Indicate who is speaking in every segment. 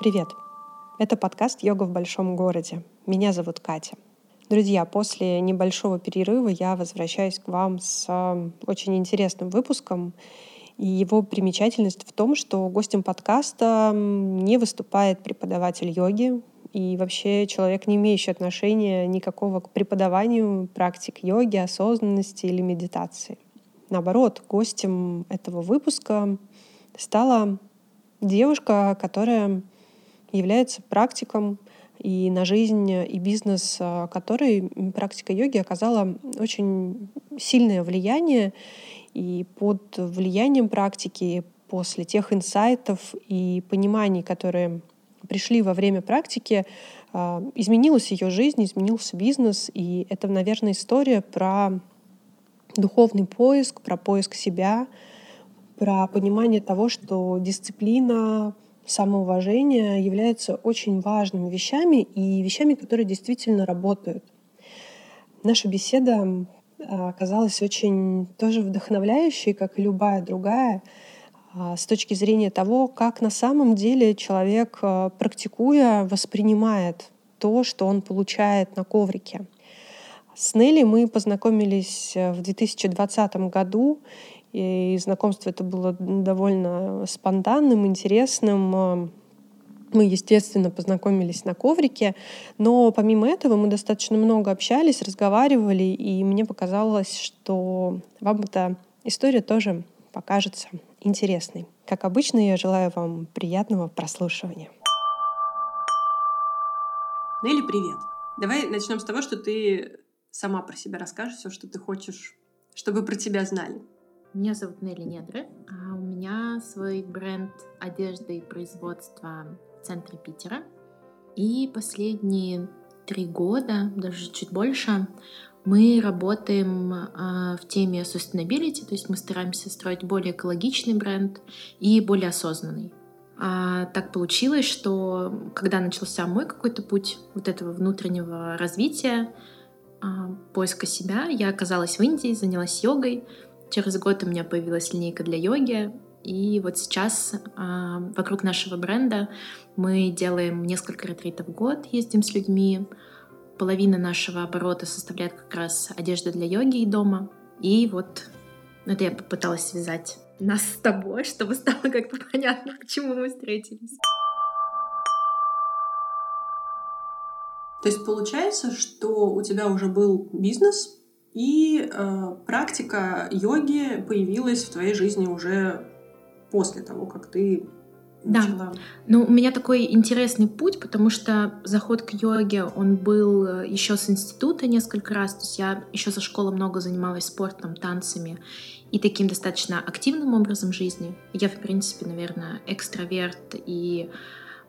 Speaker 1: Привет! Это подкаст «Йога в большом городе». Меня зовут Катя. Друзья, после небольшого перерыва я возвращаюсь к вам с а, очень интересным выпуском. И его примечательность в том, что гостем подкаста не выступает преподаватель йоги и вообще человек, не имеющий отношения никакого к преподаванию практик йоги, осознанности или медитации. Наоборот, гостем этого выпуска стала девушка, которая является практиком и на жизнь и бизнес, а, которой практика йоги оказала очень сильное влияние. И под влиянием практики, после тех инсайтов и пониманий, которые пришли во время практики, а, изменилась ее жизнь, изменился бизнес. И это, наверное, история про духовный поиск, про поиск себя, про понимание того, что дисциплина, самоуважение являются очень важными вещами и вещами, которые действительно работают. Наша беседа а, оказалась очень тоже вдохновляющей, как и любая другая, а, с точки зрения того, как на самом деле человек, а, практикуя, воспринимает то, что он получает на коврике. С Нелли мы познакомились э, в 2020 году, и знакомство это было довольно спонтанным, интересным. Мы, естественно, познакомились на коврике, но помимо этого мы достаточно много общались, разговаривали, и мне показалось, что вам эта история тоже покажется интересной. Как обычно, я желаю вам приятного прослушивания.
Speaker 2: Нелли, привет! Давай начнем с того, что ты сама про себя расскажешь все, что ты хочешь, чтобы про тебя знали.
Speaker 3: Меня зовут Нелли Недры, а у меня свой бренд одежды и производства в центре Питера. И последние три года, даже чуть больше, мы работаем э, в теме sustainability, то есть мы стараемся строить более экологичный бренд и более осознанный. А так получилось, что когда начался мой какой-то путь вот этого внутреннего развития, а, поиска себя. Я оказалась в Индии, занялась йогой. Через год у меня появилась линейка для йоги. И вот сейчас э, вокруг нашего бренда мы делаем несколько ретритов в год, ездим с людьми. Половина нашего оборота составляет как раз одежда для йоги и дома. И вот это я попыталась связать нас с тобой, чтобы стало как-то понятно, почему мы встретились.
Speaker 2: То есть получается, что у тебя уже был бизнес, и э, практика йоги появилась в твоей жизни уже после того, как ты
Speaker 3: да. Ну, у меня такой интересный путь, потому что заход к йоге, он был э, еще с института несколько раз. То есть я еще со школы много занималась спортом, танцами и таким достаточно активным образом жизни. Я, в принципе, наверное, экстраверт и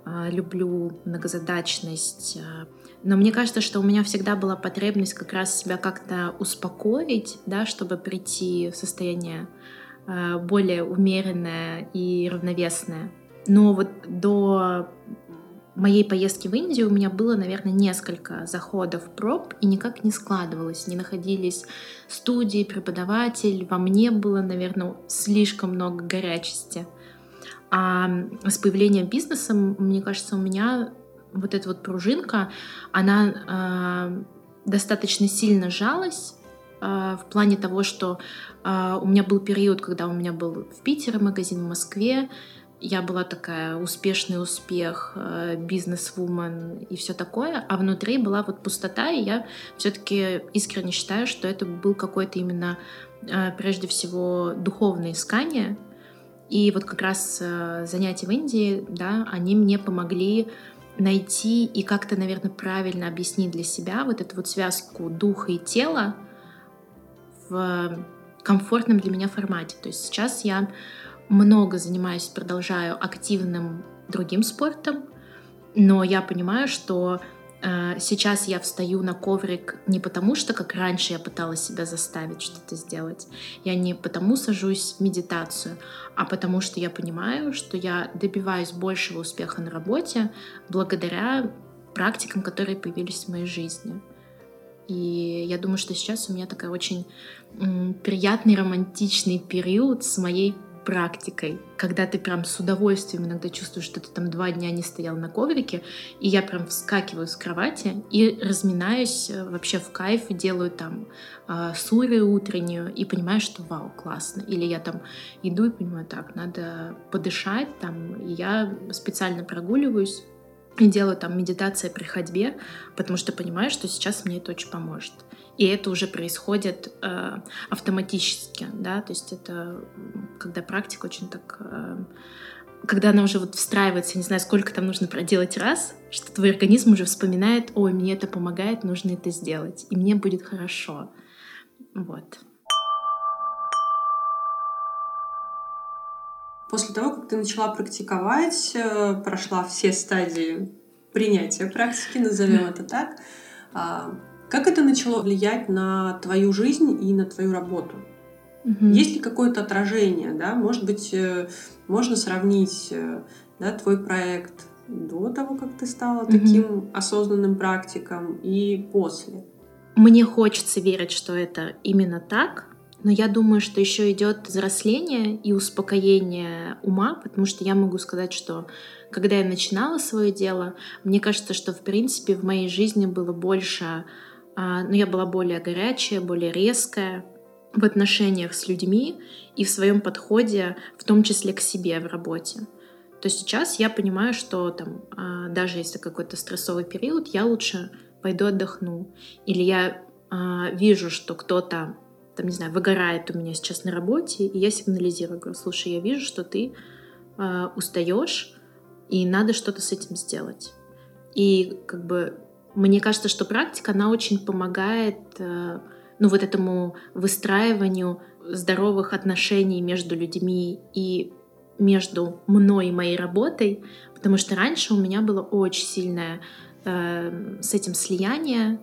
Speaker 3: э, люблю многозадачность, э, но мне кажется, что у меня всегда была потребность как раз себя как-то успокоить, да, чтобы прийти в состояние э, более умеренное и равновесное. Но вот до моей поездки в Индию у меня было, наверное, несколько заходов проб, и никак не складывалось, не находились студии, преподаватель, во мне было, наверное, слишком много горячести. А с появлением бизнеса, мне кажется, у меня вот эта вот пружинка, она э, достаточно сильно жалась э, в плане того, что э, у меня был период, когда у меня был в Питере магазин, в Москве, я была такая успешный успех, бизнес-вумен и все такое, а внутри была вот пустота, и я все-таки искренне считаю, что это был какой-то именно прежде всего духовное искание, и вот как раз занятия в Индии, да, они мне помогли найти и как-то, наверное, правильно объяснить для себя вот эту вот связку духа и тела в комфортном для меня формате. То есть сейчас я много занимаюсь, продолжаю активным другим спортом, но я понимаю, что сейчас я встаю на коврик не потому, что как раньше я пыталась себя заставить что-то сделать. Я не потому сажусь в медитацию, а потому что я понимаю, что я добиваюсь большего успеха на работе благодаря практикам, которые появились в моей жизни. И я думаю, что сейчас у меня такой очень приятный романтичный период с моей практикой, когда ты прям с удовольствием иногда чувствуешь, что ты там два дня не стоял на коврике, и я прям вскакиваю с кровати и разминаюсь э, вообще в кайф делаю там э, суры утреннюю и понимаю, что вау, классно. Или я там иду и понимаю, так, надо подышать там, и я специально прогуливаюсь и делаю там медитация при ходьбе, потому что понимаю, что сейчас мне это очень поможет. И это уже происходит э, автоматически, да, то есть это когда практика очень так, э, когда она уже вот встраивается, не знаю, сколько там нужно проделать раз, что твой организм уже вспоминает, ой, мне это помогает, нужно это сделать, и мне будет хорошо, вот.
Speaker 2: После того, как ты начала практиковать, э, прошла все стадии принятия практики, назовем это так, а, как это начало влиять на твою жизнь и на твою работу? Угу. Есть ли какое-то отражение, да? Может быть, э, можно сравнить э, да, твой проект до того, как ты стала угу. таким осознанным практиком, и после?
Speaker 3: Мне хочется верить, что это именно так, но я думаю, что еще идет взросление и успокоение ума, потому что я могу сказать, что когда я начинала свое дело, мне кажется, что в принципе в моей жизни было больше, а, ну я была более горячая, более резкая в отношениях с людьми и в своем подходе, в том числе к себе в работе. То сейчас я понимаю, что там, а, даже если какой-то стрессовый период, я лучше пойду отдохну. Или я а, вижу, что кто-то там, не знаю, выгорает у меня сейчас на работе, и я сигнализирую, говорю, слушай, я вижу, что ты э, устаешь, и надо что-то с этим сделать. И как бы мне кажется, что практика, она очень помогает, э, ну, вот этому выстраиванию здоровых отношений между людьми и между мной и моей работой, потому что раньше у меня было очень сильное э, с этим слияние,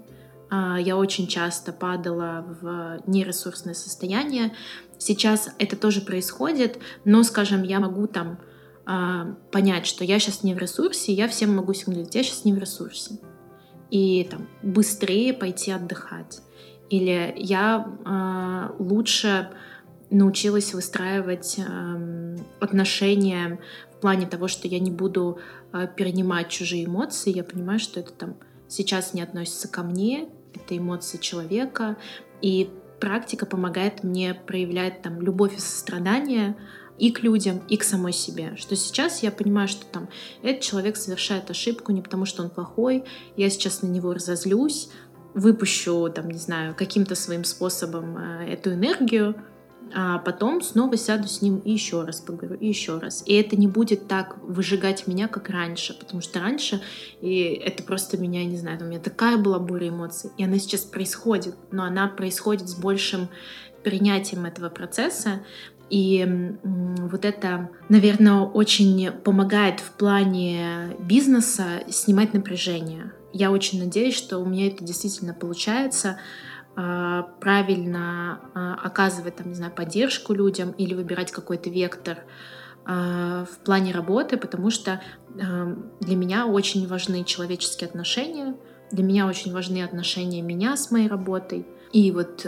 Speaker 3: а, я очень часто падала в нересурсное состояние. Сейчас это тоже происходит, но, скажем, я могу там а, понять, что я сейчас не в ресурсе, я всем могу сигнализировать, я сейчас не в ресурсе. И там быстрее пойти отдыхать. Или я э, лучше научилась выстраивать э, отношения в плане того, что я не буду э, перенимать чужие эмоции. Я понимаю, что это там сейчас не относится ко мне, это эмоции человека, и практика помогает мне проявлять там любовь и сострадание и к людям, и к самой себе. Что сейчас я понимаю, что там этот человек совершает ошибку не потому, что он плохой, я сейчас на него разозлюсь, выпущу, там, не знаю, каким-то своим способом э, эту энергию, а потом снова сяду с ним и еще раз поговорю, и еще раз. И это не будет так выжигать меня, как раньше, потому что раньше, и это просто меня, не знаю, у меня такая была буря эмоций, и она сейчас происходит, но она происходит с большим принятием этого процесса, и вот это, наверное, очень помогает в плане бизнеса снимать напряжение. Я очень надеюсь, что у меня это действительно получается, а, правильно а, оказывать, там, не знаю, поддержку людям или выбирать какой-то вектор а, в плане работы, потому что для меня очень важны человеческие отношения, для меня очень важны отношения меня с моей работой. И вот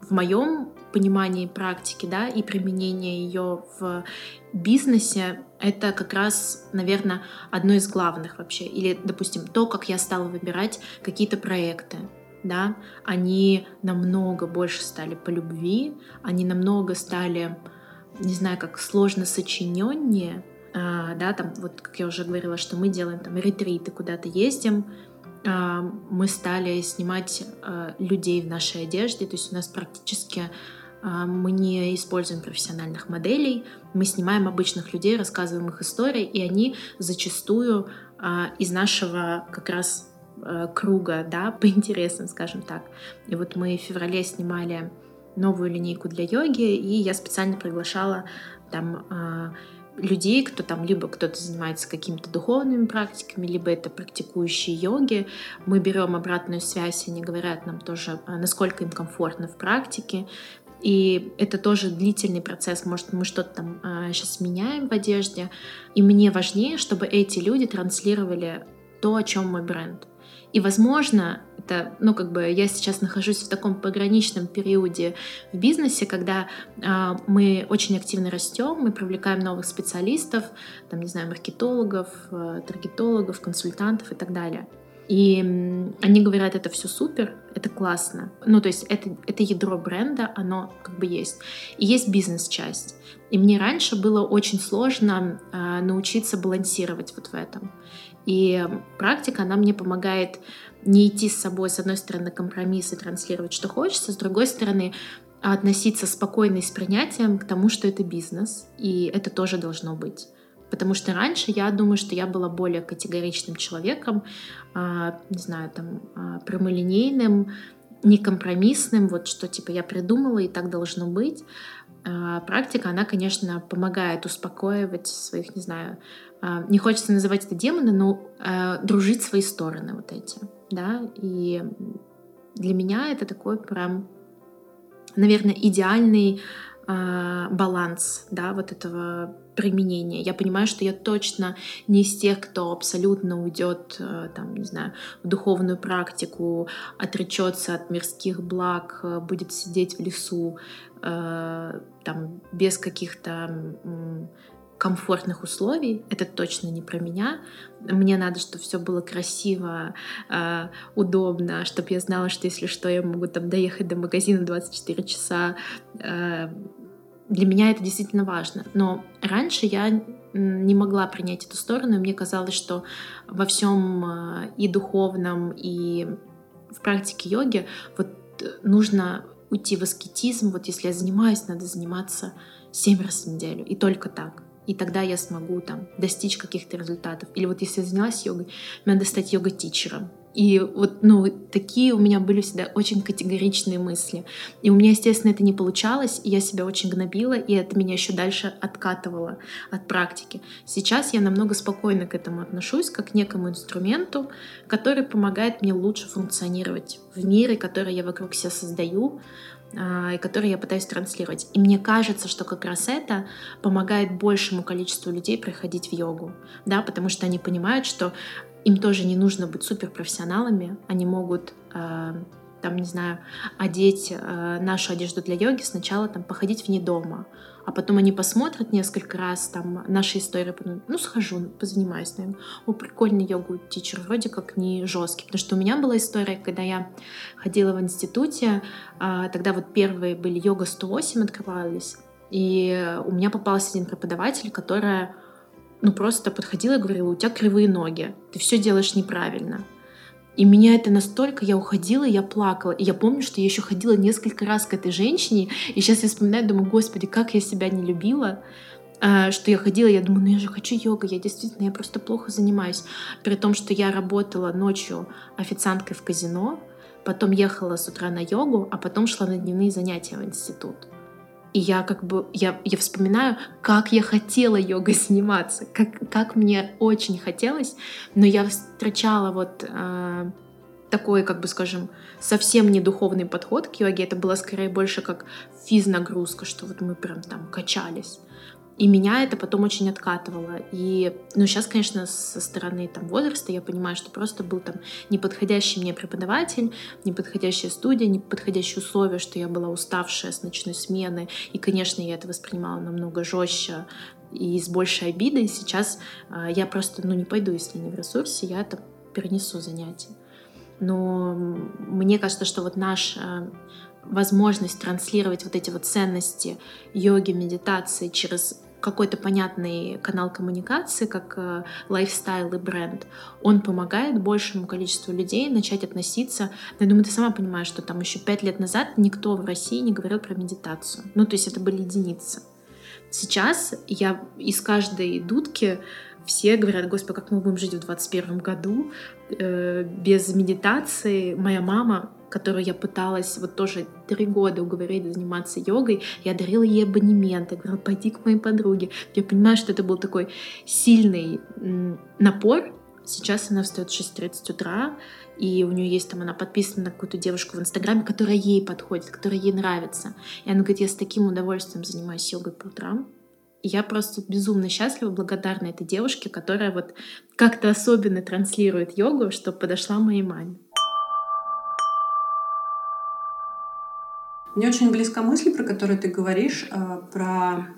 Speaker 3: в моем понимании практики, да, и применение ее в бизнесе, это как раз, наверное, одно из главных вообще. Или, допустим, то, как я стала выбирать какие-то проекты, да, они намного больше стали по любви, они намного стали, не знаю, как сложно сочиненнее, а, да, там, вот как я уже говорила, что мы делаем там ретриты, куда-то ездим, мы стали снимать а, людей в нашей одежде, то есть у нас практически а, мы не используем профессиональных моделей, мы снимаем обычных людей, рассказываем их истории, и они зачастую а, из нашего как раз круга, да, по интересам, скажем так. И вот мы в феврале снимали новую линейку для йоги, и я специально приглашала там людей, кто там либо кто-то занимается какими-то духовными практиками, либо это практикующие йоги. Мы берем обратную связь, они говорят нам тоже, э, насколько им комфортно в практике. И это тоже длительный процесс. Может, мы что-то там э, сейчас меняем в одежде. И мне важнее, чтобы эти люди транслировали то, о чем мой бренд. И, возможно, это, ну, как бы я сейчас нахожусь в таком пограничном периоде в бизнесе, когда э, мы очень активно растем, мы привлекаем новых специалистов, там, не знаю, маркетологов, э, таргетологов, консультантов и так далее. И они говорят, это все супер, это классно. Ну, то есть это, это ядро бренда, оно как бы есть. И есть бизнес-часть. И мне раньше было очень сложно э, научиться балансировать вот в этом. И практика, она мне помогает не идти с собой, с одной стороны, компромиссы, транслировать, что хочется, с другой стороны, относиться спокойно и с принятием к тому, что это бизнес, и это тоже должно быть. Потому что раньше я думаю, что я была более категоричным человеком, а, не знаю, там, а, прямолинейным, некомпромиссным, вот что типа я придумала и так должно быть. А, практика, она, конечно, помогает успокаивать своих, не знаю, не хочется называть это демоны, но дружить свои стороны вот эти, да, и для меня это такой прям, наверное, идеальный баланс, да, вот этого применения. Я понимаю, что я точно не из тех, кто абсолютно уйдет, э, там, не знаю, в духовную практику, отречется от мирских благ, э, будет сидеть в лесу, э, там, без каких-то комфортных условий. Это точно не про меня. Мне надо, чтобы все было красиво, э, удобно, чтобы я знала, что если что, я могу там доехать до магазина 24 часа. Э, для меня это действительно важно. Но раньше я не могла принять эту сторону, и мне казалось, что во всем э, и духовном, и в практике йоги вот нужно уйти в аскетизм. Вот если я занимаюсь, надо заниматься семь раз в неделю, и только так. И тогда я смогу там достичь каких-то результатов. Или вот если я занялась йогой, надо стать йога-тичером. И вот, ну, такие у меня были всегда очень категоричные мысли. И у меня, естественно, это не получалось, и я себя очень гнобила, и это меня еще дальше откатывало от практики. Сейчас я намного спокойно к этому отношусь, как к некому инструменту, который помогает мне лучше функционировать в мире, который я вокруг себя создаю, и который я пытаюсь транслировать. И мне кажется, что как раз это помогает большему количеству людей приходить в йогу, да, потому что они понимают, что им тоже не нужно быть суперпрофессионалами, они могут э, там, не знаю, одеть э, нашу одежду для йоги, сначала там походить в ней дома, а потом они посмотрят несколько раз там наши истории, ну схожу, позанимаюсь ним. О, прикольный йогу тичер, вроде как не жесткий. Потому что у меня была история, когда я ходила в институте, э, тогда вот первые были йога 108 открывались, и у меня попался один преподаватель, которая ну просто подходила и говорила, у тебя кривые ноги, ты все делаешь неправильно. И меня это настолько, я уходила, я плакала. И я помню, что я еще ходила несколько раз к этой женщине, и сейчас я вспоминаю, думаю, господи, как я себя не любила, а, что я ходила, я думаю, ну я же хочу йога, я действительно, я просто плохо занимаюсь. При том, что я работала ночью официанткой в казино, потом ехала с утра на йогу, а потом шла на дневные занятия в институт. И я как бы, я, я вспоминаю, как я хотела йогой заниматься, как, как мне очень хотелось, но я встречала вот э, такой, как бы скажем, совсем не духовный подход к йоге. Это было скорее больше как физнагрузка, что вот мы прям там качались. И меня это потом очень откатывало. И, ну, сейчас, конечно, со стороны там возраста я понимаю, что просто был там неподходящий мне преподаватель, неподходящая студия, неподходящие условия, что я была уставшая с ночной смены. И, конечно, я это воспринимала намного жестче и с большей обидой. Сейчас э, я просто, ну, не пойду, если не в ресурсе, я это перенесу занятия. Но мне кажется, что вот наш э, возможность транслировать вот эти вот ценности йоги, медитации через какой-то понятный канал коммуникации, как э, лайфстайл и бренд, он помогает большему количеству людей начать относиться. Я думаю, ты сама понимаешь, что там еще пять лет назад никто в России не говорил про медитацию. Ну, то есть это были единицы. Сейчас я из каждой дудки все говорят, господи, как мы будем жить в 21 году э, без медитации. Моя мама которую я пыталась вот тоже три года уговорить заниматься йогой, я дарила ей абонемент, я говорила, пойди к моей подруге. Я понимаю, что это был такой сильный напор. Сейчас она встает в 6.30 утра, и у нее есть там, она подписана на какую-то девушку в Инстаграме, которая ей подходит, которая ей нравится. И она говорит, я с таким удовольствием занимаюсь йогой по утрам. И я просто безумно счастлива, благодарна этой девушке, которая вот как-то особенно транслирует йогу, что подошла моей маме.
Speaker 2: Мне очень близка мысль, про которую ты говоришь, э, про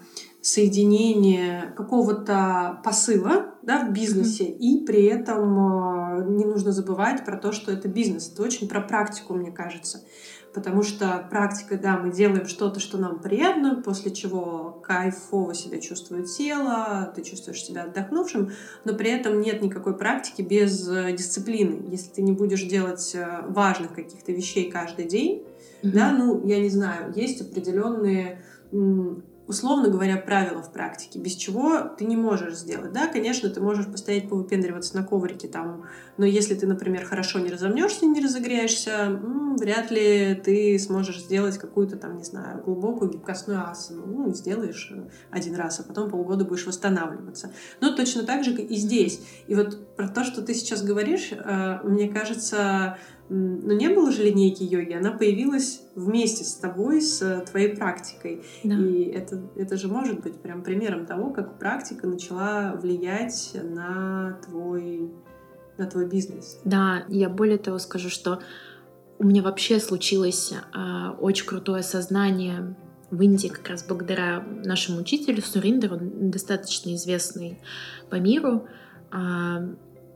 Speaker 2: соединение какого-то посыла да, в бизнесе, mm-hmm. и при этом э, не нужно забывать про то, что это бизнес. Это очень про практику, мне кажется. Потому что практика, да, мы делаем что-то, что нам приятно, после чего кайфово себя чувствует тело, ты чувствуешь себя отдохнувшим, но при этом нет никакой практики без э, дисциплины. Если ты не будешь делать э, важных каких-то вещей каждый день, mm-hmm. да, ну, я не знаю, есть определенные условно говоря, правила в практике, без чего ты не можешь сделать. Да, конечно, ты можешь постоять, повыпендриваться на коврике там, но если ты, например, хорошо не разомнешься, не разогреешься, м, вряд ли ты сможешь сделать какую-то там, не знаю, глубокую гибкостную асану. Ну, сделаешь один раз, а потом полгода будешь восстанавливаться. Но точно так же и здесь. И вот про то, что ты сейчас говоришь, э, мне кажется, но не было же линейки йоги, она появилась вместе с тобой, с твоей практикой. Да. И это, это же может быть прям примером того, как практика начала влиять на твой, на твой бизнес.
Speaker 3: Да, я более того скажу, что у меня вообще случилось э, очень крутое сознание в Индии как раз благодаря нашему учителю Суриндеру, достаточно известный по миру. Э,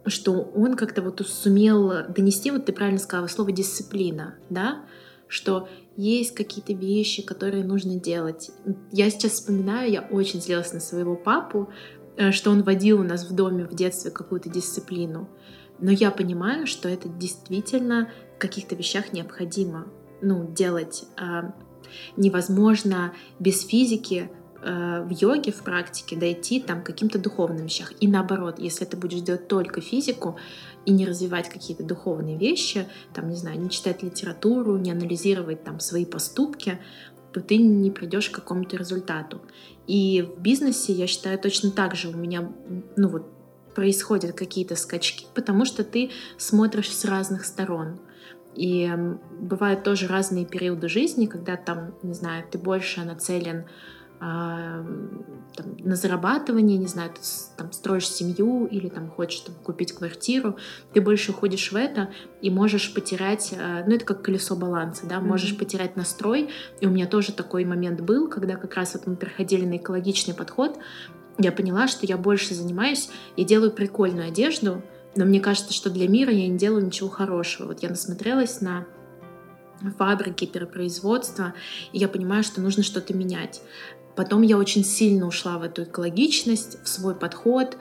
Speaker 3: что он как-то вот сумел донести, вот ты правильно сказала, слово дисциплина, да, что есть какие-то вещи, которые нужно делать. Я сейчас вспоминаю, я очень злилась на своего папу, э, что он водил у нас в доме в детстве какую-то дисциплину. Но я понимаю, что это действительно в каких-то вещах необходимо ну, делать. А, невозможно без физики в йоге, в практике дойти там к каким-то духовным вещам. И наоборот, если ты будешь делать только физику и не развивать какие-то духовные вещи, там, не знаю, не читать литературу, не анализировать там свои поступки, то ты не придешь к какому-то результату. И в бизнесе, я считаю, точно так же у меня, ну вот, происходят какие-то скачки, потому что ты смотришь с разных сторон. И бывают тоже разные периоды жизни, когда там, не знаю, ты больше нацелен там, на зарабатывание, не знаю, ты там строишь семью или там хочешь там, купить квартиру, ты больше уходишь в это и можешь потерять, а, ну это как колесо баланса, да, можешь mm-hmm. потерять настрой. И у меня тоже такой момент был, когда как раз вот мы переходили на экологичный подход, я поняла, что я больше занимаюсь, я делаю прикольную одежду, но мне кажется, что для мира я не делаю ничего хорошего. Вот я насмотрелась на фабрики, перепроизводства, и я понимаю, что нужно что-то менять. Потом я очень сильно ушла в эту экологичность, в свой подход,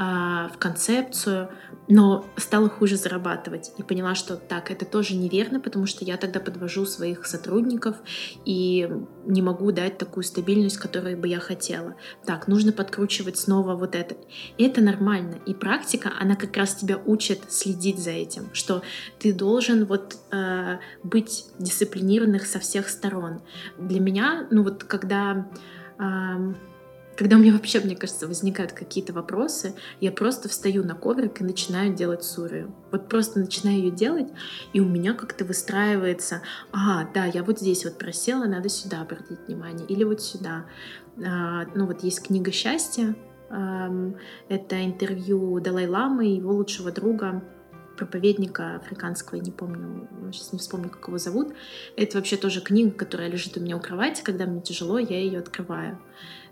Speaker 3: а, в концепцию, но стала хуже зарабатывать и поняла, что так, это тоже неверно, потому что я тогда подвожу своих сотрудников и не могу дать такую стабильность, которую бы я хотела. Так, нужно подкручивать снова вот это. И это нормально. И практика, она как раз тебя учит следить за этим, что ты должен вот э, быть дисциплинированных со всех сторон. Для меня, ну вот когда когда у меня вообще, мне кажется, возникают какие-то вопросы, я просто встаю на коврик и начинаю делать сурию. Вот просто начинаю ее делать, и у меня как-то выстраивается, ага, да, я вот здесь вот просела, надо сюда обратить внимание, или вот сюда. А, ну вот есть книга «Счастье», это интервью Далай-Ламы и его лучшего друга проповедника африканского, я не помню, сейчас не вспомню, как его зовут. Это вообще тоже книга, которая лежит у меня у кровати, когда мне тяжело, я ее открываю.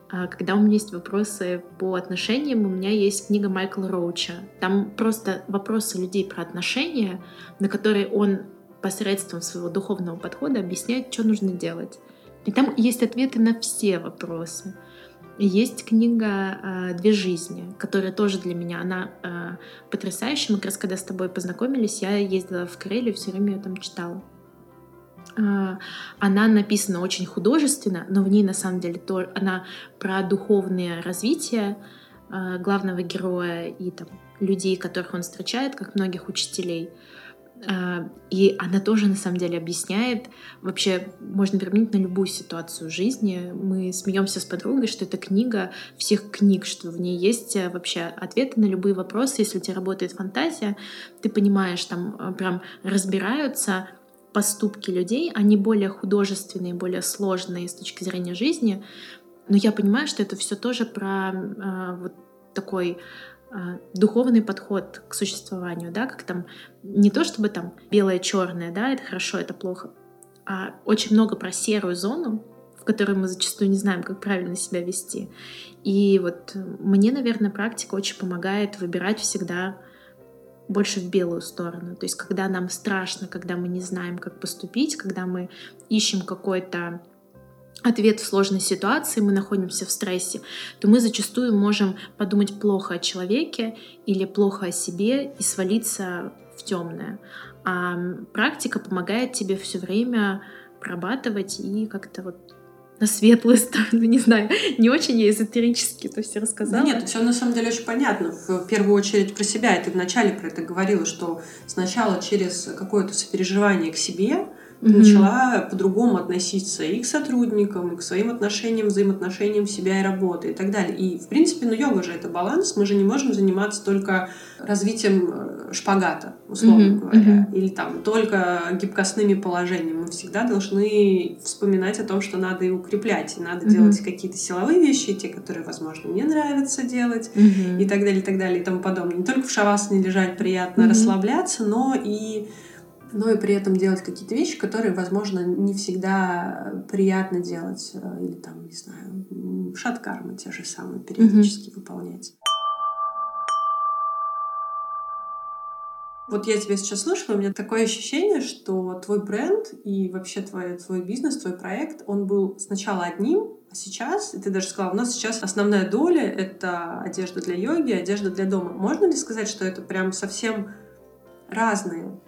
Speaker 3: А когда у меня есть вопросы по отношениям, у меня есть книга Майкла Роуча. Там просто вопросы людей про отношения, на которые он посредством своего духовного подхода объясняет, что нужно делать. И там есть ответы на все вопросы. Есть книга э, «Две жизни», которая тоже для меня, она э, потрясающая. Мы как раз когда с тобой познакомились, я ездила в Карелию, все время ее там читала. Э, она написана очень художественно, но в ней на самом деле то, она про духовное развитие главного героя и там, людей, которых он встречает, как многих учителей. А, и она тоже, на самом деле, объясняет, вообще можно применить на любую ситуацию жизни. Мы смеемся с подругой, что это книга всех книг, что в ней есть э, вообще ответы на любые вопросы. Если у тебя работает фантазия, ты понимаешь, там э, прям разбираются поступки людей, они более художественные, более сложные с точки зрения жизни, Но я понимаю, что это все тоже про э, вот такой духовный подход к существованию, да, как там не то чтобы там белое-черное, да, это хорошо, это плохо, а очень много про серую зону, в которой мы зачастую не знаем, как правильно себя вести. И вот мне, наверное, практика очень помогает выбирать всегда больше в белую сторону. То есть, когда нам страшно, когда мы не знаем, как поступить, когда мы ищем какой-то ответ в сложной ситуации, мы находимся в стрессе, то мы зачастую можем подумать плохо о человеке или плохо о себе и свалиться в темное. А практика помогает тебе все время прорабатывать и как-то вот на светлую сторону, не знаю, не очень я эзотерически то все рассказала.
Speaker 2: Да нет, все на самом деле очень понятно. В первую очередь про себя. И ты вначале про это говорила, что сначала через какое-то сопереживание к себе mm-hmm. начала по-другому относиться и к сотрудникам, и к своим отношениям, взаимоотношениям себя и работы и так далее. И, в принципе, ну, йога же это баланс. Мы же не можем заниматься только развитием э, шпагата, условно mm-hmm. говоря, mm-hmm. или там только гибкостными положениями. Мы всегда должны вспоминать о том, что надо и укреплять, и надо mm-hmm. делать какие-то силовые вещи, те, которые, возможно, мне нравится делать, mm-hmm. и так далее, и так далее, и тому подобное. Не только в шавасане лежать приятно mm-hmm. расслабляться, но и но и при этом делать какие-то вещи, которые, возможно, не всегда приятно делать, э, или там, не знаю, шаткармы те же самые периодически mm-hmm. выполнять. Вот я тебя сейчас слушала, у меня такое ощущение, что твой бренд и вообще твой, твой бизнес, твой проект, он был сначала одним, а сейчас, и ты даже сказала, у нас сейчас основная доля — это одежда для йоги, одежда для дома. Можно ли сказать, что это прям совсем разные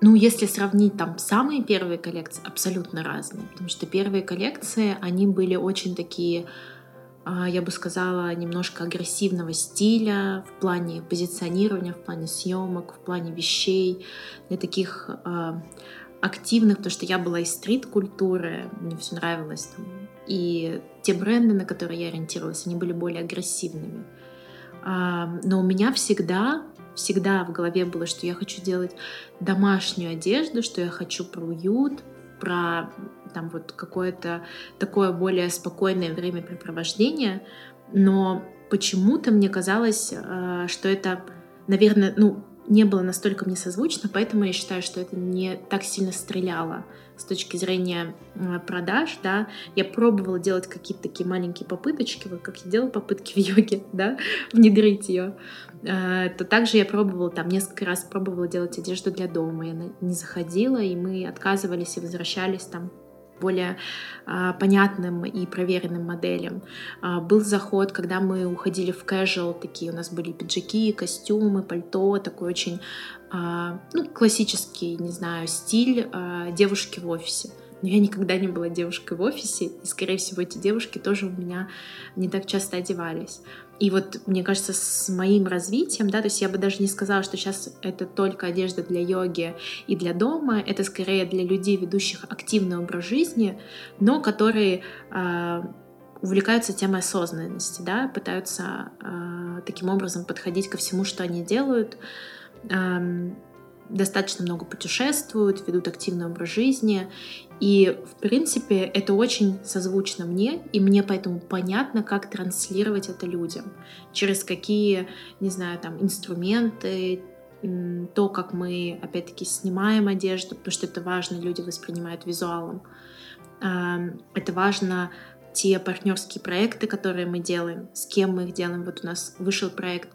Speaker 3: ну, если сравнить там самые первые коллекции, абсолютно разные, потому что первые коллекции, они были очень такие, а, я бы сказала, немножко агрессивного стиля в плане позиционирования, в плане съемок, в плане вещей, для таких а, активных, потому что я была из стрит-культуры, мне все нравилось там. И те бренды, на которые я ориентировалась, они были более агрессивными. А, но у меня всегда всегда в голове было, что я хочу делать домашнюю одежду, что я хочу про уют, про там вот какое-то такое более спокойное времяпрепровождение, но почему-то мне казалось, э, что это, наверное, ну, не было настолько мне созвучно, поэтому я считаю, что это не так сильно стреляло с точки зрения продаж, да, я пробовала делать какие-то такие маленькие попыточки, вот как я делала попытки в йоге, да, внедрить ее, э, то также я пробовала там несколько раз пробовала делать одежду для дома, я не заходила, и мы отказывались и возвращались там более а, понятным и проверенным моделям. А, был заход, когда мы уходили в casual, такие у нас были пиджаки, костюмы, пальто, такой очень а, ну, классический, не знаю, стиль девушки в офисе. Но я никогда не была девушкой в офисе, и, скорее всего, эти девушки тоже у меня не так часто одевались. И вот, мне кажется, с моим развитием, да, то есть я бы даже не сказала, что сейчас это только одежда для йоги и для дома, это скорее для людей, ведущих активный образ жизни, но которые э, увлекаются темой осознанности, да, пытаются э, таким образом подходить ко всему, что они делают, э, достаточно много путешествуют, ведут активный образ жизни. И, в принципе, это очень созвучно мне, и мне поэтому понятно, как транслировать это людям. Через какие, не знаю, там, инструменты, то, как мы, опять-таки, снимаем одежду, потому что это важно, люди воспринимают визуалом. Это важно те партнерские проекты, которые мы делаем, с кем мы их делаем. Вот у нас вышел проект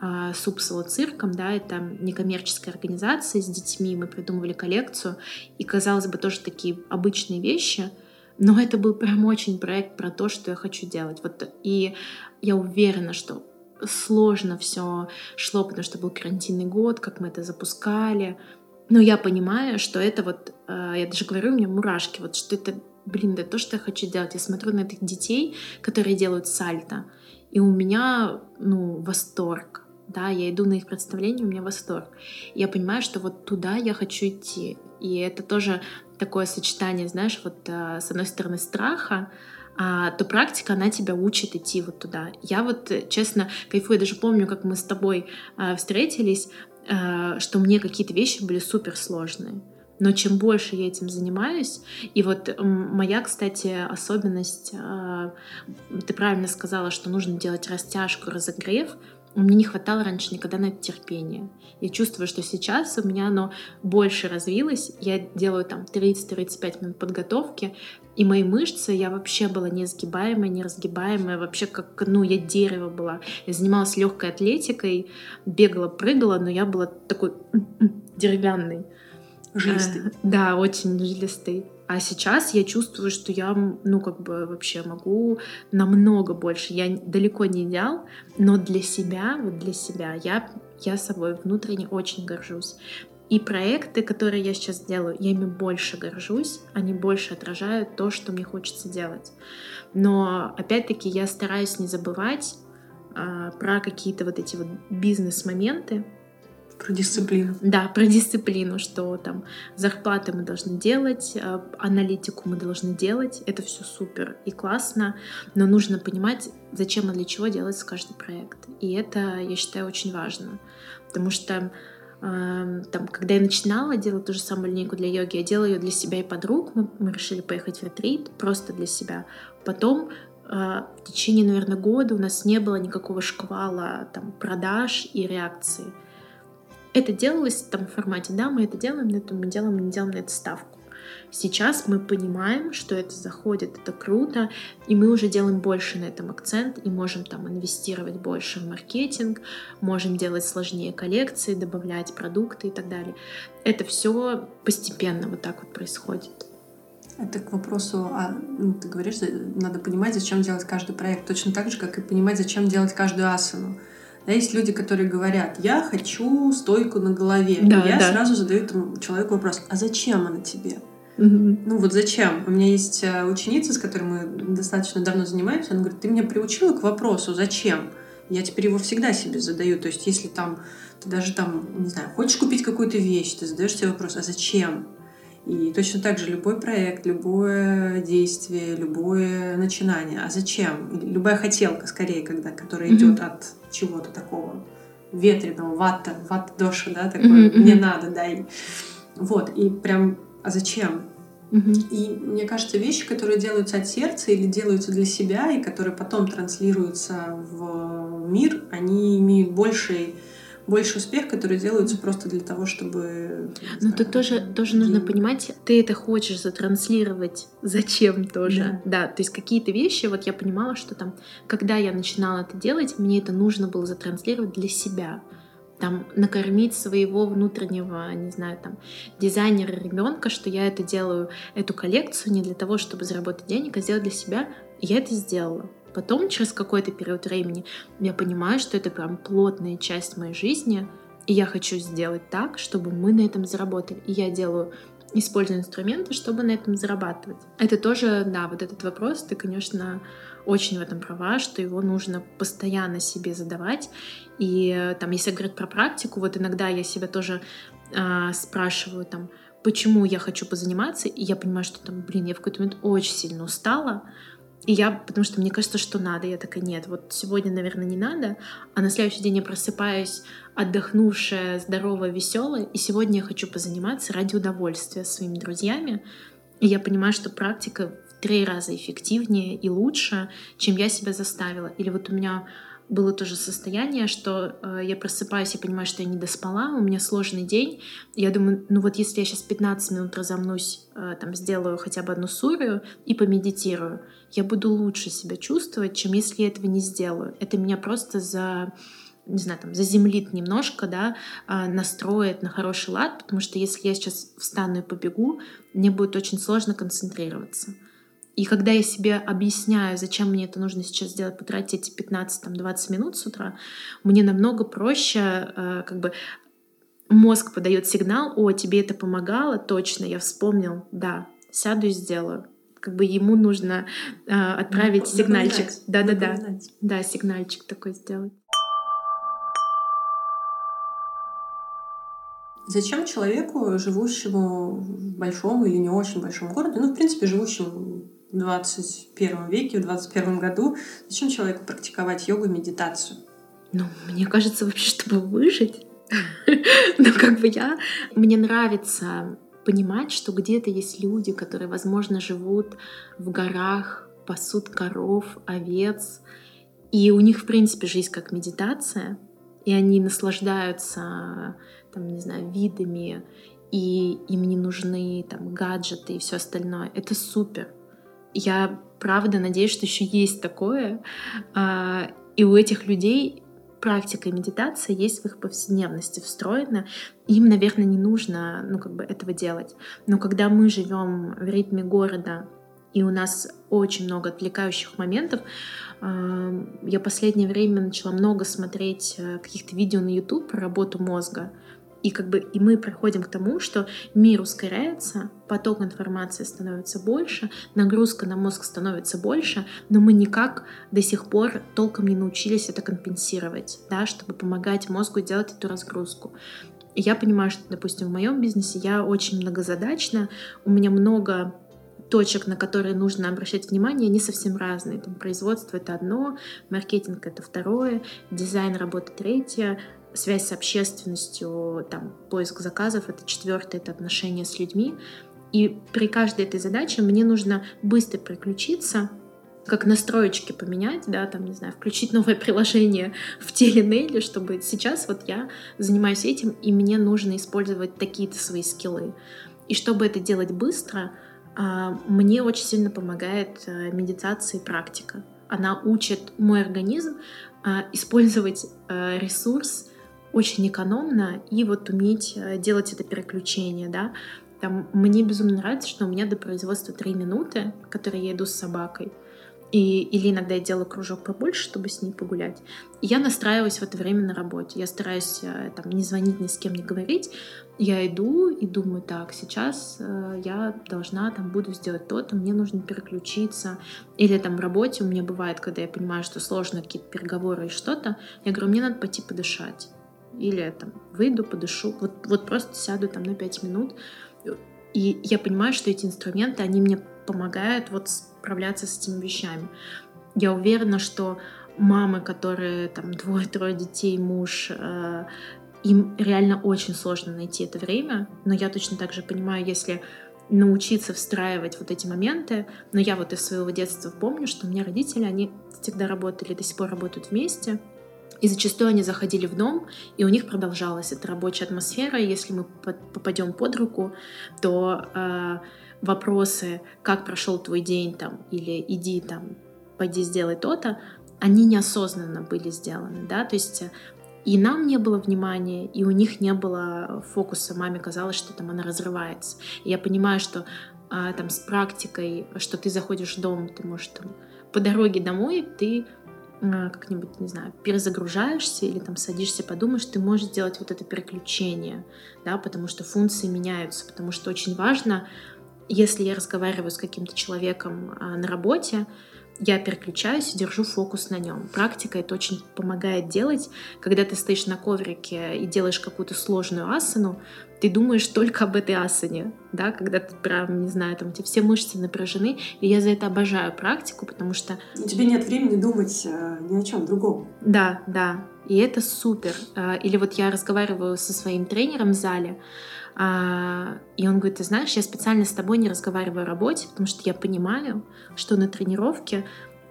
Speaker 3: а, с Упсало цирком, да, это некоммерческая организация с детьми, мы придумывали коллекцию, и, казалось бы, тоже такие обычные вещи, но это был прям очень проект про то, что я хочу делать. Вот, и я уверена, что сложно все шло, потому что был карантинный год, как мы это запускали. Но я понимаю, что это вот, а, я даже говорю, у меня мурашки, вот что это, блин, да то, что я хочу делать. Я смотрю на этих детей, которые делают сальто, и у меня, ну, восторг да, я иду на их представление, у меня восторг. Я понимаю, что вот туда я хочу идти. И это тоже такое сочетание, знаешь, вот э, с одной стороны страха, а, то практика, она тебя учит идти вот туда. Я вот, честно, кайфую, я даже помню, как мы с тобой а, встретились, а, что мне какие-то вещи были супер сложные. Но чем больше я этим занимаюсь, и вот моя, кстати, особенность, ты правильно сказала, что нужно делать растяжку, разогрев, мне не хватало раньше никогда на это терпения. Я чувствую, что сейчас у меня оно больше развилось. Я делаю там 30-35 минут подготовки, и мои мышцы, я вообще была не сгибаемая, не разгибаемая, вообще как, ну, я дерево была. Я занималась легкой атлетикой, бегала, прыгала, но я была такой деревянный.
Speaker 2: Жилистый. А,
Speaker 3: да, очень жилистый. А сейчас я чувствую, что я, ну, как бы вообще могу намного больше. Я далеко не идеал, но для себя, вот для себя, я, я собой внутренне очень горжусь. И проекты, которые я сейчас делаю, я ими больше горжусь, они больше отражают то, что мне хочется делать. Но опять-таки я стараюсь не забывать а, про какие-то вот эти вот бизнес-моменты,
Speaker 2: про дисциплину.
Speaker 3: Да, про дисциплину, что там зарплаты мы должны делать, а, аналитику мы должны делать. Это все супер и классно, но нужно понимать, зачем и для чего делается каждый проект. И это, я считаю, очень важно. Потому что там, когда я начинала делать ту же самую линейку для йоги, я делала ее для себя и подруг. Мы, мы решили поехать в ретрит просто для себя. Потом а, в течение, наверное, года у нас не было никакого шквала там, продаж и реакции. Это делалось там в формате, да, мы это делаем, на это мы делаем, мы делаем на это ставку. Сейчас мы понимаем, что это заходит, это круто, и мы уже делаем больше на этом акцент, и можем там инвестировать больше в маркетинг, можем делать сложнее коллекции, добавлять продукты и так далее. Это все постепенно вот так вот происходит.
Speaker 2: Это к вопросу, а, ну, ты говоришь, надо понимать, зачем делать каждый проект. Точно так же, как и понимать, зачем делать каждую асану. Да, есть люди, которые говорят, я хочу стойку на голове. Да, и я да. сразу задаю этому человеку вопрос, а зачем она тебе? Угу. Ну вот зачем? У меня есть э, ученица, с которой мы достаточно давно занимаемся, она говорит, ты меня приучила к вопросу, зачем? Я теперь его всегда себе задаю. То есть если там ты даже там, не знаю, хочешь купить какую-то вещь, ты задаешь себе вопрос, а зачем? И точно так же любой проект, любое действие, любое начинание. А зачем? Любая хотелка, скорее, когда, которая mm-hmm. идет от чего-то такого ветреного, вата, ват доша, да, такое, mm-hmm. мне надо, дай. Вот, и прям а зачем? И мне кажется, вещи, которые делаются от сердца или делаются для себя, и которые потом транслируются в мир, они имеют больший больше успех, который делаются просто для того, чтобы...
Speaker 3: Ну, тут тоже, тоже нужно понимать, ты это хочешь затранслировать, зачем тоже. Да. да, то есть какие-то вещи, вот я понимала, что там, когда я начинала это делать, мне это нужно было затранслировать для себя там накормить своего внутреннего, не знаю, там дизайнера ребенка, что я это делаю, эту коллекцию не для того, чтобы заработать денег, а сделать для себя. И я это сделала. Потом, через какой-то период времени, я понимаю, что это прям плотная часть моей жизни, и я хочу сделать так, чтобы мы на этом заработали. И я делаю использую инструменты, чтобы на этом зарабатывать. Это тоже, да, вот этот вопрос, ты, конечно, очень в этом права, что его нужно постоянно себе задавать. И э, там, если говорить про практику, вот иногда я себя тоже э, спрашиваю там, почему я хочу позаниматься, и я понимаю, что там, блин, я в какой-то момент очень сильно устала, и я, потому что мне кажется, что надо. Я такая, нет, вот сегодня, наверное, не надо. А на следующий день я просыпаюсь отдохнувшая, здоровая, веселая. И сегодня я хочу позаниматься ради удовольствия своими друзьями. И я понимаю, что практика три раза эффективнее и лучше, чем я себя заставила. Или вот у меня было тоже состояние, что э, я просыпаюсь и понимаю, что я не доспала, у меня сложный день. Я думаю, ну вот если я сейчас 15 минут разомнусь, э, там сделаю хотя бы одну сурию и помедитирую, я буду лучше себя чувствовать, чем если я этого не сделаю. Это меня просто за не знаю, там, заземлит немножко, да, а, настроит на хороший лад, потому что если я сейчас встану и побегу, мне будет очень сложно концентрироваться. И когда я себе объясняю, зачем мне это нужно сейчас сделать, потратить эти 15-20 минут с утра, мне намного проще э, как бы мозг подает сигнал, о, тебе это помогало, точно, я вспомнил, да, сяду и сделаю. Как бы ему нужно э, отправить ну, сигнальчик. Да-да-да. Да, сигнальчик такой сделать.
Speaker 2: Зачем человеку, живущему в большом или не очень большом городе, ну, в принципе, живущему 21 веке, в 21 году, зачем человеку практиковать йогу и медитацию?
Speaker 3: Ну, мне кажется, вообще, чтобы выжить. Ну, как бы я... Мне нравится понимать, что где-то есть люди, которые, возможно, живут в горах, пасут коров, овец, и у них, в принципе, жизнь как медитация, и они наслаждаются, там, не знаю, видами, и им не нужны там гаджеты и все остальное. Это супер. Я правда надеюсь, что еще есть такое. А, и у этих людей практика и медитация есть в их повседневности встроена. Им, наверное, не нужно ну, как бы этого делать. Но когда мы живем в ритме города, и у нас очень много отвлекающих моментов. А, я последнее время начала много смотреть э, каких-то видео на YouTube про работу мозга. И как бы и мы приходим к тому, что мир ускоряется, поток информации становится больше, нагрузка на мозг становится больше, но мы никак до сих пор толком не научились это компенсировать, да, чтобы помогать мозгу делать эту разгрузку. И я понимаю, что, допустим, в моем бизнесе я очень многозадачна, у меня много точек, на которые нужно обращать внимание, они совсем разные. Там, производство — это одно, маркетинг — это второе, дизайн работы — третье, связь с общественностью, там, поиск заказов — это четвертое, это отношения с людьми. И при каждой этой задаче мне нужно быстро переключиться, как настроечки поменять, да, там, не знаю, включить новое приложение в теле чтобы сейчас вот я занимаюсь этим, и мне нужно использовать такие-то свои скиллы. И чтобы это делать быстро, а, мне очень сильно помогает э, медитация и практика. Она учит мой организм а, использовать э, ресурс очень экономно и вот уметь э, делать это переключение, да. Там, мне безумно нравится, что у меня до производства 3 минуты, которые я иду с собакой. И, или иногда я делаю кружок побольше, чтобы с ней погулять. И я настраиваюсь в это время на работе. Я стараюсь э, там, не звонить ни с кем, не говорить. Я иду и думаю, так, сейчас э, я должна, там, буду сделать то-то, мне нужно переключиться. Или там в работе у меня бывает, когда я понимаю, что сложно какие-то переговоры и что-то, я говорю, мне надо пойти подышать или там выйду, подышу, вот, вот просто сяду там на 5 минут, и я понимаю, что эти инструменты, они мне помогают вот справляться с этими вещами. Я уверена, что мамы, которые там двое-трое детей, муж, э, им реально очень сложно найти это время, но я точно так же понимаю, если научиться встраивать вот эти моменты. Но я вот из своего детства помню, что у меня родители, они всегда работали, до сих пор работают вместе. И зачастую они заходили в дом, и у них продолжалась эта рабочая атмосфера. Если мы попадем под руку, то э, вопросы, как прошел твой день там, или иди там, пойди сделай то-то, они неосознанно были сделаны, да, то есть и нам не было внимания, и у них не было фокуса. Маме казалось, что там она разрывается. И я понимаю, что а, там с практикой, что ты заходишь в дом, ты можешь там по дороге домой, ты как-нибудь, не знаю, перезагружаешься или там садишься, подумаешь, ты можешь сделать вот это переключение, да, потому что функции меняются, потому что очень важно, если я разговариваю с каким-то человеком а, на работе, я переключаюсь и держу фокус на нем. Практика это очень помогает делать, когда ты стоишь на коврике и делаешь какую-то сложную асану, ты думаешь только об этой асане, да, когда ты прям, не знаю, там у тебя все мышцы напряжены, и я за это обожаю практику, потому что...
Speaker 2: У тебя нет времени думать э, ни о чем другом.
Speaker 3: Да, да, и это супер. Э, или вот я разговариваю со своим тренером в зале, а, и он говорит, ты знаешь, я специально с тобой не разговариваю о работе, потому что я понимаю, что на тренировке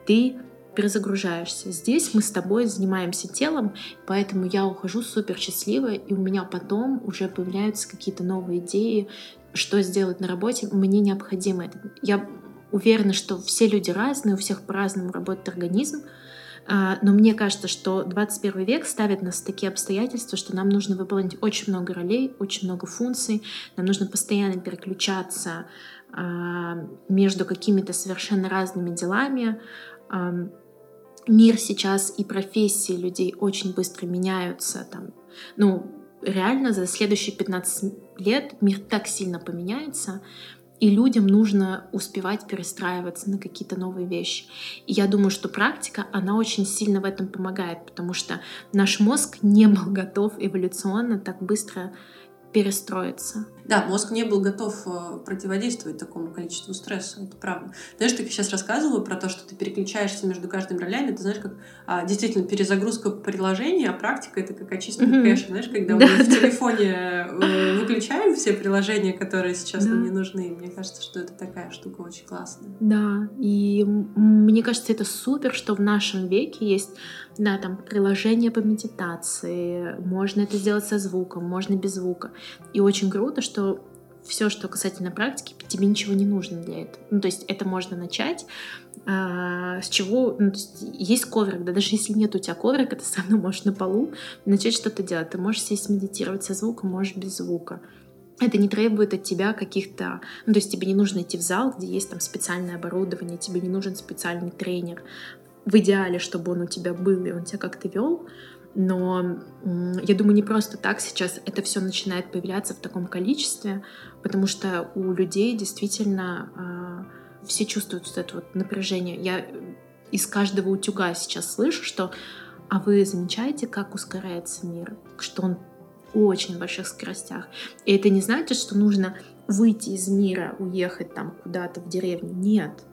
Speaker 3: ты перезагружаешься. Здесь мы с тобой занимаемся телом, поэтому я ухожу супер счастливая, и у меня потом уже появляются какие-то новые идеи, что сделать на работе. Мне необходимо это. Я уверена, что все люди разные, у всех по-разному работает организм, а, но мне кажется, что 21 век ставит нас в такие обстоятельства, что нам нужно выполнить очень много ролей, очень много функций, нам нужно постоянно переключаться а, между какими-то совершенно разными делами. Мир сейчас и профессии людей очень быстро меняются. Там, ну, реально за следующие 15 лет мир так сильно поменяется, и людям нужно успевать перестраиваться на какие-то новые вещи. И я думаю, что практика, она очень сильно в этом помогает, потому что наш мозг не был готов эволюционно так быстро перестроиться.
Speaker 2: Да, мозг не был готов э, противодействовать такому количеству стресса, это правда. Знаешь, ты сейчас рассказывала про то, что ты переключаешься между каждыми ролями, ты знаешь, как а, действительно перезагрузка приложения, а практика это как очистка mm-hmm. кэша, знаешь, когда да, мы да. в телефоне э, выключаем все приложения, которые сейчас да. нам не нужны. Мне кажется, что это такая штука очень классная.
Speaker 3: Да, и мне кажется, это супер, что в нашем веке есть да, там приложение по медитации, можно это сделать со звуком, можно без звука. И очень круто, что все, что касательно практики, тебе ничего не нужно для этого. Ну, то есть это можно начать а, с чего, ну, то есть есть коврик, да, даже если нет у тебя коврика, ты все равно можешь на полу начать что-то делать. Ты можешь сесть медитировать со звуком, можешь без звука. Это не требует от тебя каких-то... Ну, то есть тебе не нужно идти в зал, где есть там специальное оборудование, тебе не нужен специальный тренер в идеале, чтобы он у тебя был, и он тебя как-то вел. Но я думаю, не просто так сейчас это все начинает появляться в таком количестве, потому что у людей действительно э, все чувствуют вот это вот напряжение. Я из каждого утюга сейчас слышу, что а вы замечаете, как ускоряется мир, что он очень больших скоростях. И это не значит, что нужно выйти из мира, уехать там куда-то в деревню. Нет,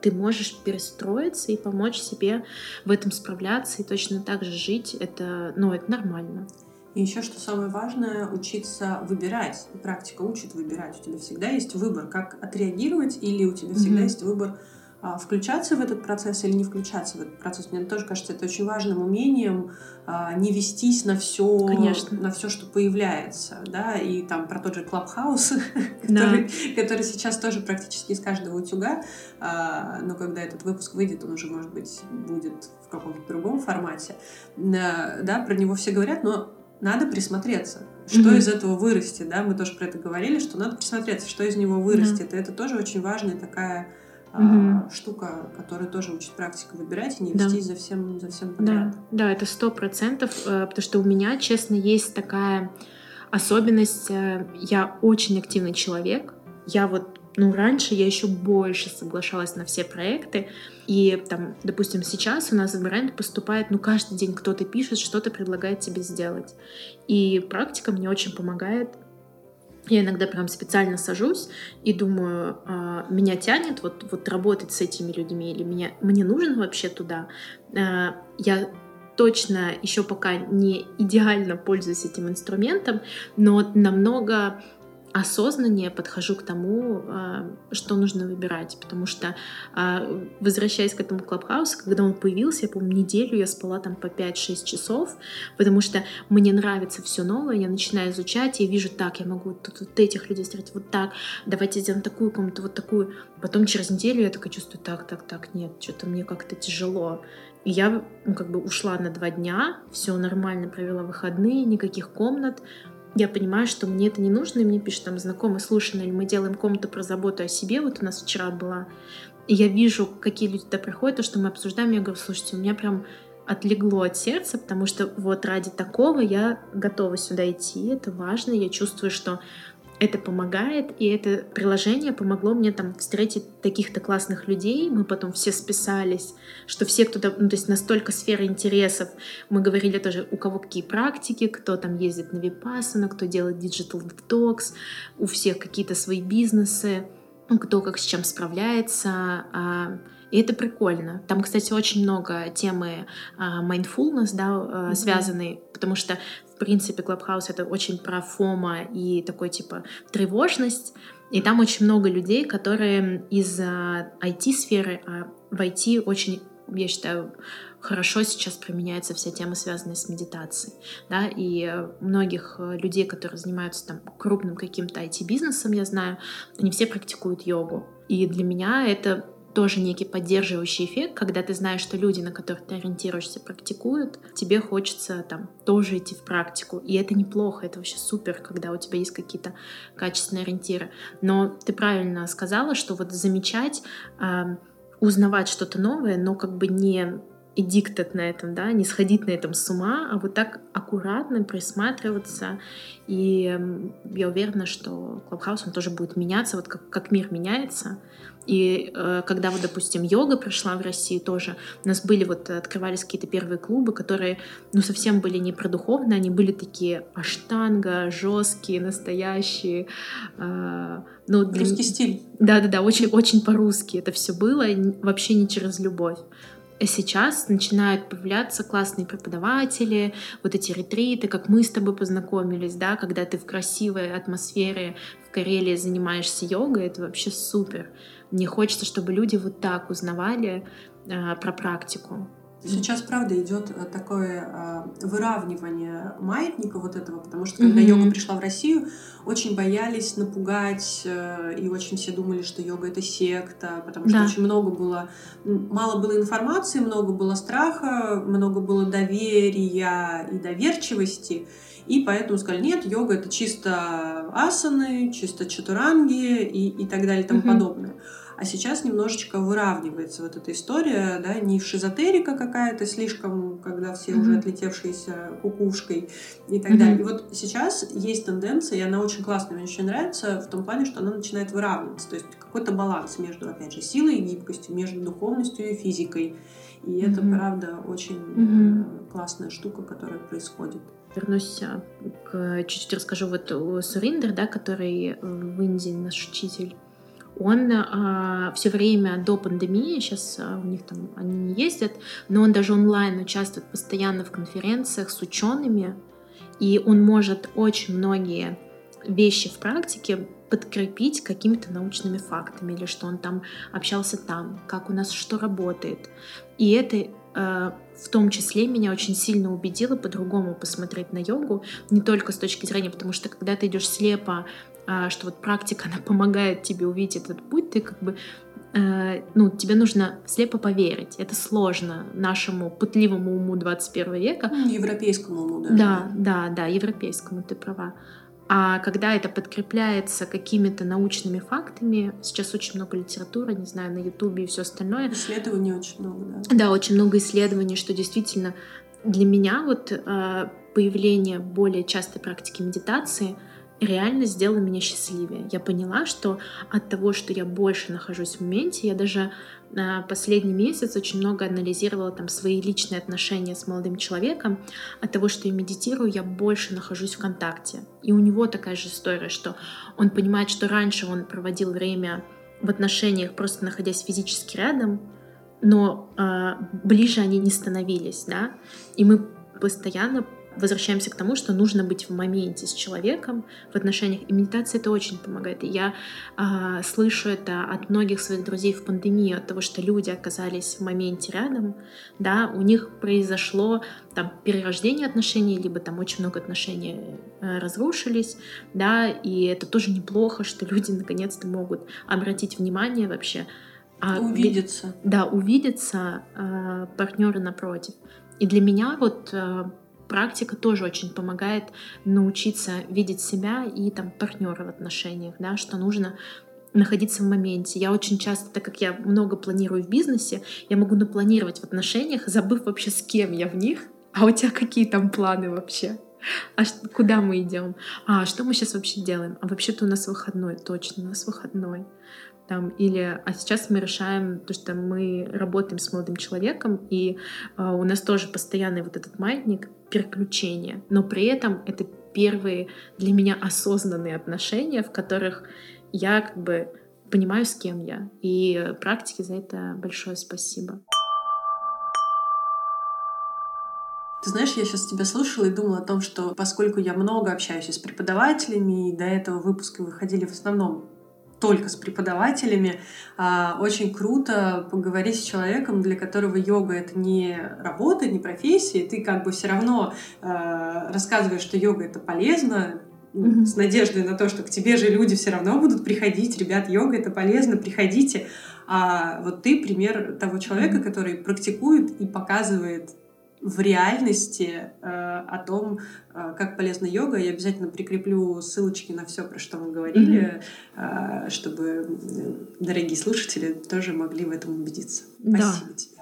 Speaker 3: ты можешь перестроиться и помочь себе в этом справляться и точно так же жить. Это, ну, это нормально.
Speaker 2: И еще, что самое важное, учиться выбирать. практика учит выбирать. У тебя всегда есть выбор, как отреагировать, или у тебя всегда mm-hmm. есть выбор включаться в этот процесс или не включаться в этот процесс. Мне тоже кажется, это очень важным умением а, не вестись на все, Конечно. на все, что появляется, да, и там про тот же Клабхаус, который, который сейчас тоже практически из каждого утюга, а, но когда этот выпуск выйдет, он уже, может быть, будет в каком-то другом формате, да, про него все говорят, но надо присмотреться, что mm-hmm. из этого вырастет, да, мы тоже про это говорили, что надо присмотреться, что из него вырастет, mm-hmm. и это тоже очень важная такая угу. штука, которая тоже учит практику выбирать и не да. за всем, за всем
Speaker 3: подряд. Да, да это сто процентов, э, потому что у меня, честно, есть такая особенность. Э, я очень активный человек. Я вот ну, раньше я еще больше соглашалась на все проекты. И там, допустим, сейчас у нас в бренд поступает, ну, каждый день кто-то пишет, что-то предлагает тебе сделать. И практика мне очень помогает я иногда прям специально сажусь и думаю, а, меня тянет вот, вот работать с этими людьми или меня, мне нужен вообще туда. А, я точно еще пока не идеально пользуюсь этим инструментом, но намного осознаннее подхожу к тому, а, что нужно выбирать. Потому что, а, возвращаясь к этому клабхаусу, когда он появился, я помню, неделю я спала там по 5-6 часов, потому что мне нравится все новое, я начинаю изучать, я вижу, так, я могу тут вот этих людей встретить вот так, давайте сделаем такую комнату, вот такую. Потом через неделю я такая чувствую, так, так, так, нет, что-то мне как-то тяжело. И я ну, как бы ушла на два дня, все нормально провела выходные, никаких комнат, я понимаю, что мне это не нужно, и мне пишет там знакомый, слушай, или мы делаем комнату про заботу о себе, вот у нас вчера была, и я вижу, какие люди туда приходят, то, что мы обсуждаем, я говорю, слушайте, у меня прям отлегло от сердца, потому что вот ради такого я готова сюда идти, это важно, я чувствую, что это помогает, и это приложение помогло мне там встретить таких-то классных людей. Мы потом все списались, что все, кто то ну, то есть настолько сфера интересов. Мы говорили тоже, у кого какие практики, кто там ездит на Випассана, кто делает digital detox, у всех какие-то свои бизнесы, кто как с чем справляется. А, и это прикольно. Там, кстати, очень много темы uh, mindfulness, да, mm-hmm. связанной, потому что в принципе, Clubhouse — это очень про фома и такой, типа, тревожность. И там очень много людей, которые из IT-сферы, а в IT очень, я считаю, хорошо сейчас применяется вся тема, связанная с медитацией. Да? И многих людей, которые занимаются там крупным каким-то IT-бизнесом, я знаю, они все практикуют йогу. И для меня это тоже некий поддерживающий эффект, когда ты знаешь, что люди, на которых ты ориентируешься, практикуют, тебе хочется там тоже идти в практику. И это неплохо, это вообще супер, когда у тебя есть какие-то качественные ориентиры. Но ты правильно сказала, что вот замечать, узнавать что-то новое, но как бы не эдиктат на этом, да, не сходить на этом с ума, а вот так аккуратно присматриваться. И я уверена, что Clubhouse он тоже будет меняться, вот как, как мир меняется, И э, когда вот, допустим, йога пришла в Россию тоже, у нас были вот, открывались какие-то первые клубы, которые, ну, совсем были не про духовные, они были такие аштанга, жесткие, настоящие. Э,
Speaker 2: ну, для... Русский стиль.
Speaker 3: Да-да-да, очень, очень по-русски это все было, вообще не через любовь. А сейчас начинают появляться классные преподаватели, вот эти ретриты, как мы с тобой познакомились, да, когда ты в красивой атмосфере в Карелии занимаешься йогой, это вообще супер. Мне хочется, чтобы люди вот так узнавали э, про практику.
Speaker 2: Сейчас, правда, идет э, такое э, выравнивание маятника вот этого, потому что когда mm-hmm. йога пришла в Россию, очень боялись напугать, э, и очень все думали, что йога это секта, потому что да. очень много было, мало было информации, много было страха, много было доверия и доверчивости. И поэтому сказали, нет, йога это чисто асаны, чисто чатуранги и, и так далее и тому mm-hmm. подобное. А сейчас немножечко выравнивается вот эта история, да, не шизотерика какая-то слишком, когда все mm-hmm. уже отлетевшиеся кукушкой и так mm-hmm. далее. И вот сейчас есть тенденция, и она очень классная, мне очень нравится, в том плане, что она начинает выравниваться. То есть какой-то баланс между, опять же, силой и гибкостью, между духовностью и физикой. И mm-hmm. это, правда, очень mm-hmm. классная штука, которая происходит
Speaker 3: вернусь а, к чуть-чуть расскажу вот Суриндер, да, который в Индии наш учитель он а, все время до пандемии, сейчас а, у них там они не ездят, но он даже онлайн участвует постоянно в конференциях с учеными, и он может очень многие вещи в практике подкрепить какими-то научными фактами, или что он там общался там, как у нас что работает. И это э, в том числе меня очень сильно убедило по-другому посмотреть на йогу, не только с точки зрения, потому что когда ты идешь слепо а, что вот практика, она помогает тебе увидеть этот путь, ты как бы э, ну, тебе нужно слепо поверить. Это сложно нашему пытливому уму 21 века.
Speaker 2: Европейскому уму даже.
Speaker 3: Да, да, да, европейскому, ты права. А когда это подкрепляется какими-то научными фактами, сейчас очень много литературы, не знаю, на Ютубе и все остальное.
Speaker 2: Исследований очень много, да.
Speaker 3: Да, очень много исследований, что действительно для меня вот э, появление более частой практики медитации — реально сделала меня счастливее. Я поняла, что от того, что я больше нахожусь в моменте, я даже на последний месяц очень много анализировала там свои личные отношения с молодым человеком. От того, что я медитирую, я больше нахожусь в контакте. И у него такая же история, что он понимает, что раньше он проводил время в отношениях, просто находясь физически рядом, но э, ближе они не становились, да, и мы постоянно возвращаемся к тому, что нужно быть в моменте с человеком в отношениях. И медитация это очень помогает. И я э, слышу это от многих своих друзей в пандемию, от того, что люди оказались в моменте рядом, да, у них произошло там перерождение отношений, либо там очень много отношений э, разрушились, да, и это тоже неплохо, что люди наконец-то могут обратить внимание вообще.
Speaker 2: А, увидеться.
Speaker 3: Да, увидеться э, партнеры напротив. И для меня вот э, практика тоже очень помогает научиться видеть себя и там партнера в отношениях, да, что нужно находиться в моменте. Я очень часто, так как я много планирую в бизнесе, я могу напланировать в отношениях, забыв вообще с кем я в них, а у тебя какие там планы вообще? А куда мы идем? А что мы сейчас вообще делаем? А вообще-то у нас выходной, точно, у нас выходной там, или а сейчас мы решаем то, что мы работаем с молодым человеком, и э, у нас тоже постоянный вот этот маятник переключения, но при этом это первые для меня осознанные отношения, в которых я как бы понимаю, с кем я. И практике за это большое спасибо.
Speaker 2: Ты знаешь, я сейчас тебя слушала и думала о том, что поскольку я много общаюсь с преподавателями, и до этого выпуска выходили в основном только с преподавателями. А, очень круто поговорить с человеком, для которого йога это не работа, не профессия. Ты как бы все равно а, рассказываешь, что йога это полезно, mm-hmm. с надеждой на то, что к тебе же люди все равно будут приходить. Ребят, йога это полезно, приходите. А вот ты пример того человека, который практикует и показывает в реальности э, о том, э, как полезна йога. Я обязательно прикреплю ссылочки на все, про что мы говорили, mm-hmm. э, чтобы дорогие слушатели тоже могли в этом убедиться. Спасибо да. тебе.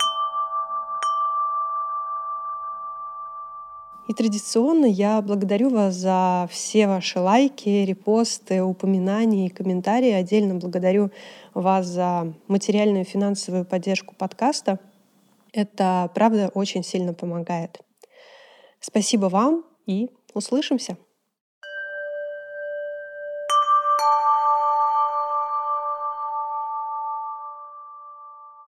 Speaker 1: И традиционно я благодарю вас за все ваши лайки, репосты, упоминания и комментарии. Отдельно благодарю вас за материальную и финансовую поддержку подкаста. Это, правда, очень сильно помогает. Спасибо вам и услышимся.